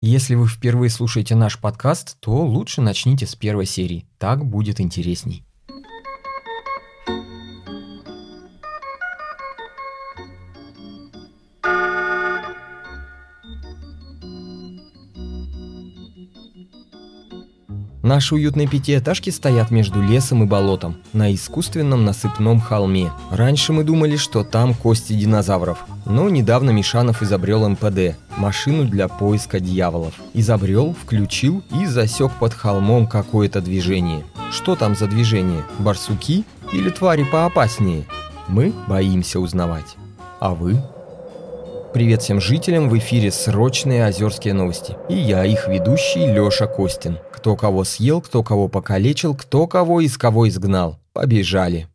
Если вы впервые слушаете наш подкаст, то лучше начните с первой серии. Так будет интересней. Наши уютные пятиэтажки стоят между лесом и болотом, на искусственном насыпном холме. Раньше мы думали, что там кости динозавров. Но недавно Мишанов изобрел МПД – машину для поиска дьяволов. Изобрел, включил и засек под холмом какое-то движение. Что там за движение? Барсуки или твари поопаснее? Мы боимся узнавать. А вы? Привет всем жителям, в эфире срочные озерские новости. И я, их ведущий Лёша Костин. Кто кого съел, кто кого покалечил, кто кого из кого изгнал. Побежали.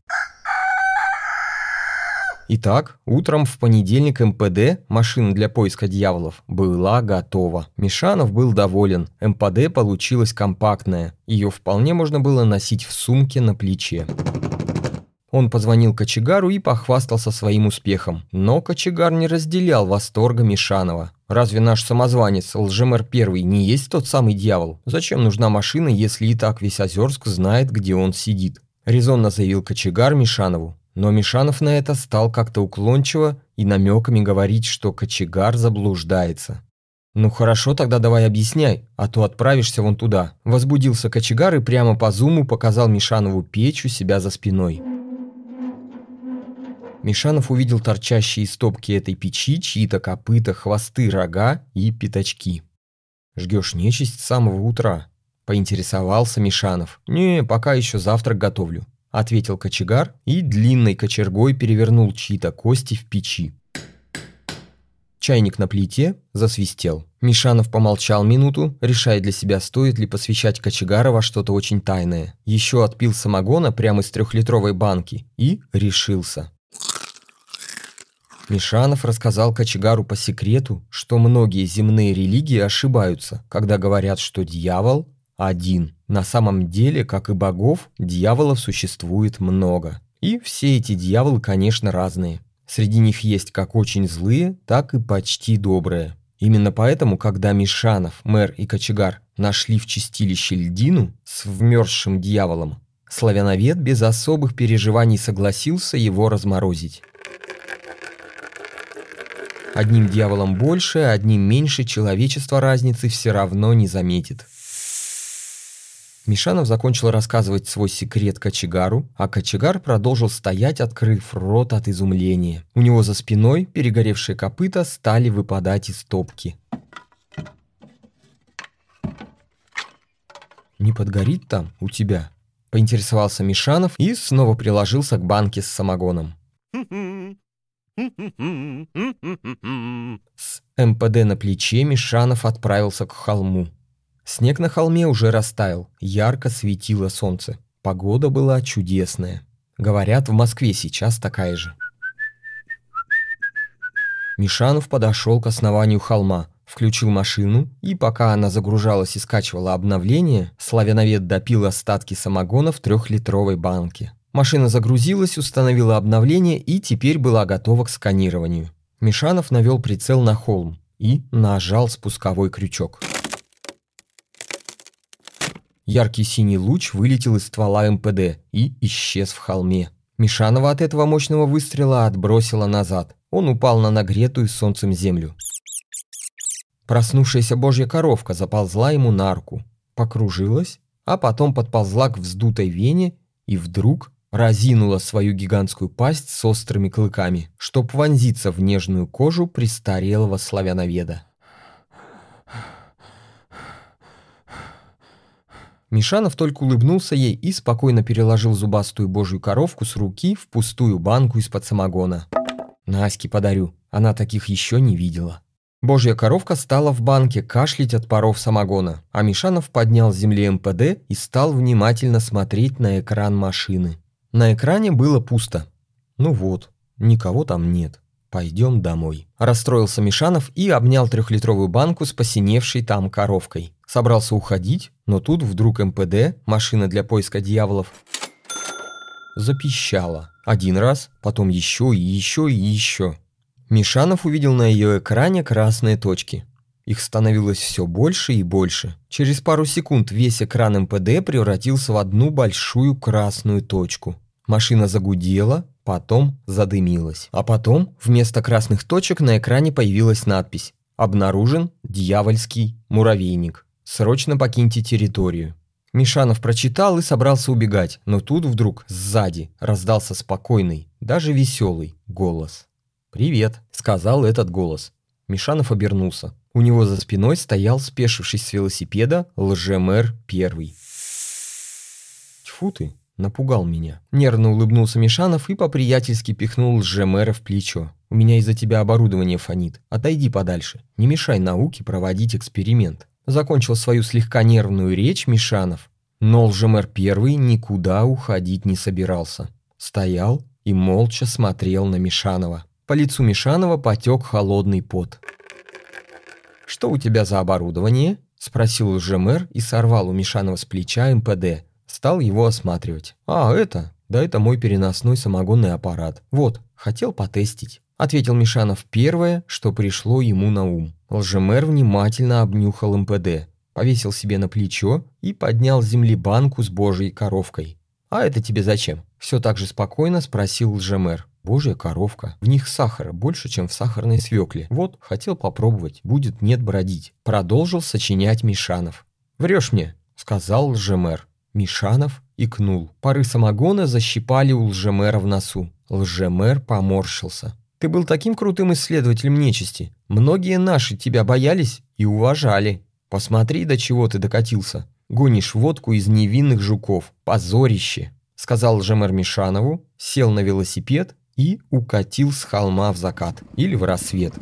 Итак, утром в понедельник МПД, машина для поиска дьяволов, была готова. Мишанов был доволен. МПД получилась компактная. Ее вполне можно было носить в сумке на плече. Он позвонил кочегару и похвастался своим успехом. Но кочегар не разделял восторга Мишанова. Разве наш самозванец, Лжемер Первый, не есть тот самый дьявол? Зачем нужна машина, если и так весь Озерск знает, где он сидит? Резонно заявил кочегар Мишанову. Но Мишанов на это стал как-то уклончиво и намеками говорить, что кочегар заблуждается. «Ну хорошо, тогда давай объясняй, а то отправишься вон туда». Возбудился кочегар и прямо по зуму показал Мишанову печь у себя за спиной. Мишанов увидел торчащие из топки этой печи чьи-то копыта, хвосты, рога и пятачки. «Жгешь нечисть с самого утра?» – поинтересовался Мишанов. «Не, пока еще завтрак готовлю», – ответил кочегар и длинной кочергой перевернул чьи-то кости в печи. Чайник на плите засвистел. Мишанов помолчал минуту, решая для себя, стоит ли посвящать кочегара во что-то очень тайное. Еще отпил самогона прямо из трехлитровой банки и решился. Мишанов рассказал кочегару по секрету, что многие земные религии ошибаются, когда говорят, что дьявол один. На самом деле, как и богов, дьяволов существует много. И все эти дьяволы, конечно, разные. Среди них есть как очень злые, так и почти добрые. Именно поэтому, когда Мишанов, мэр и кочегар нашли в чистилище льдину с вмерзшим дьяволом, славяновед без особых переживаний согласился его разморозить. Одним дьяволом больше, одним меньше человечество разницы все равно не заметит. Мишанов закончил рассказывать свой секрет кочегару, а кочегар продолжил стоять, открыв рот от изумления. У него за спиной перегоревшие копыта стали выпадать из топки. «Не подгорит там у тебя?» – поинтересовался Мишанов и снова приложился к банке с самогоном. С МПД на плече Мишанов отправился к холму. Снег на холме уже растаял, ярко светило солнце. Погода была чудесная. Говорят, в Москве сейчас такая же. Мишанов подошел к основанию холма, включил машину, и пока она загружалась и скачивала обновление, славяновед допил остатки самогона в трехлитровой банке. Машина загрузилась, установила обновление и теперь была готова к сканированию. Мишанов навел прицел на холм и нажал спусковой крючок. Яркий синий луч вылетел из ствола МПД и исчез в холме. Мишанова от этого мощного выстрела отбросила назад. Он упал на нагретую солнцем землю. Проснувшаяся божья коровка заползла ему на руку, покружилась, а потом подползла к вздутой вене и вдруг разинула свою гигантскую пасть с острыми клыками, чтоб вонзиться в нежную кожу престарелого славяноведа. Мишанов только улыбнулся ей и спокойно переложил зубастую божью коровку с руки в пустую банку из-под самогона. «Наське подарю, она таких еще не видела». Божья коровка стала в банке кашлять от паров самогона, а Мишанов поднял с земли МПД и стал внимательно смотреть на экран машины. На экране было пусто. Ну вот, никого там нет. Пойдем домой. Расстроился Мишанов и обнял трехлитровую банку с посиневшей там коровкой. Собрался уходить, но тут вдруг МПД, машина для поиска дьяволов, запищала. Один раз, потом еще и еще и еще. Мишанов увидел на ее экране красные точки. Их становилось все больше и больше. Через пару секунд весь экран МПД превратился в одну большую красную точку. Машина загудела, потом задымилась. А потом вместо красных точек на экране появилась надпись «Обнаружен дьявольский муравейник. Срочно покиньте территорию». Мишанов прочитал и собрался убегать, но тут вдруг сзади раздался спокойный, даже веселый голос. «Привет», — сказал этот голос. Мишанов обернулся. У него за спиной стоял, спешившись с велосипеда, лжемэр первый. «Тьфу ты!» — напугал меня. Нервно улыбнулся Мишанов и по-приятельски пихнул лжемэра в плечо. «У меня из-за тебя оборудование фонит. Отойди подальше. Не мешай науке проводить эксперимент». Закончил свою слегка нервную речь Мишанов. Но лжемэр первый никуда уходить не собирался. Стоял и молча смотрел на Мишанова. По лицу Мишанова потек холодный пот. «Что у тебя за оборудование?» – спросил уже мэр и сорвал у Мишанова с плеча МПД. Стал его осматривать. «А, это? Да это мой переносной самогонный аппарат. Вот, хотел потестить», – ответил Мишанов первое, что пришло ему на ум. Лжемэр внимательно обнюхал МПД, повесил себе на плечо и поднял с земли банку с божьей коровкой. «А это тебе зачем?» – все так же спокойно спросил лжемэр. Божья коровка. В них сахара больше, чем в сахарной свекле. Вот, хотел попробовать. Будет нет бродить. Продолжил сочинять Мишанов. «Врешь мне», — сказал лжемэр. Мишанов икнул. Пары самогона защипали у лжемэра в носу. Лжемэр поморщился. «Ты был таким крутым исследователем нечисти. Многие наши тебя боялись и уважали. Посмотри, до чего ты докатился. Гонишь водку из невинных жуков. Позорище!» Сказал лжемэр Мишанову, сел на велосипед и укатил с холма в закат или в рассвет.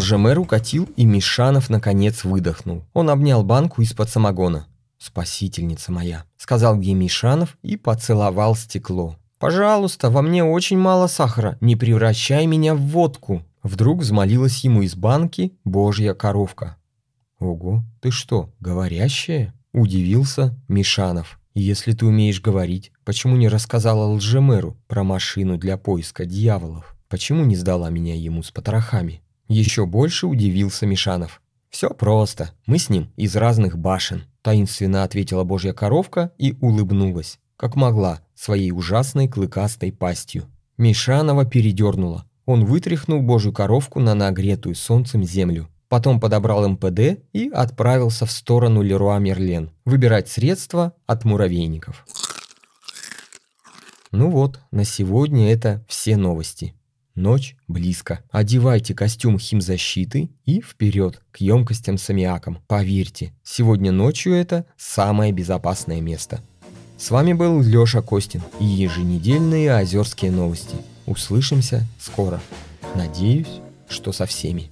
Лжемэр укатил, и Мишанов наконец выдохнул. Он обнял банку из-под самогона. «Спасительница моя», — сказал ей Мишанов и поцеловал стекло. «Пожалуйста, во мне очень мало сахара, не превращай меня в водку», Вдруг взмолилась ему из банки божья коровка. «Ого, ты что, говорящая?» – удивился Мишанов. «Если ты умеешь говорить, почему не рассказала лжемэру про машину для поиска дьяволов? Почему не сдала меня ему с потрохами?» Еще больше удивился Мишанов. «Все просто. Мы с ним из разных башен», – таинственно ответила божья коровка и улыбнулась, как могла, своей ужасной клыкастой пастью. Мишанова передернула. Он вытряхнул божью коровку на нагретую солнцем землю. Потом подобрал МПД и отправился в сторону Леруа Мерлен выбирать средства от муравейников. Ну вот, на сегодня это все новости. Ночь близко. Одевайте костюм химзащиты и вперед к емкостям с аммиаком. Поверьте, сегодня ночью это самое безопасное место. С вами был Лёша Костин и еженедельные озерские новости. Услышимся скоро. Надеюсь, что со всеми.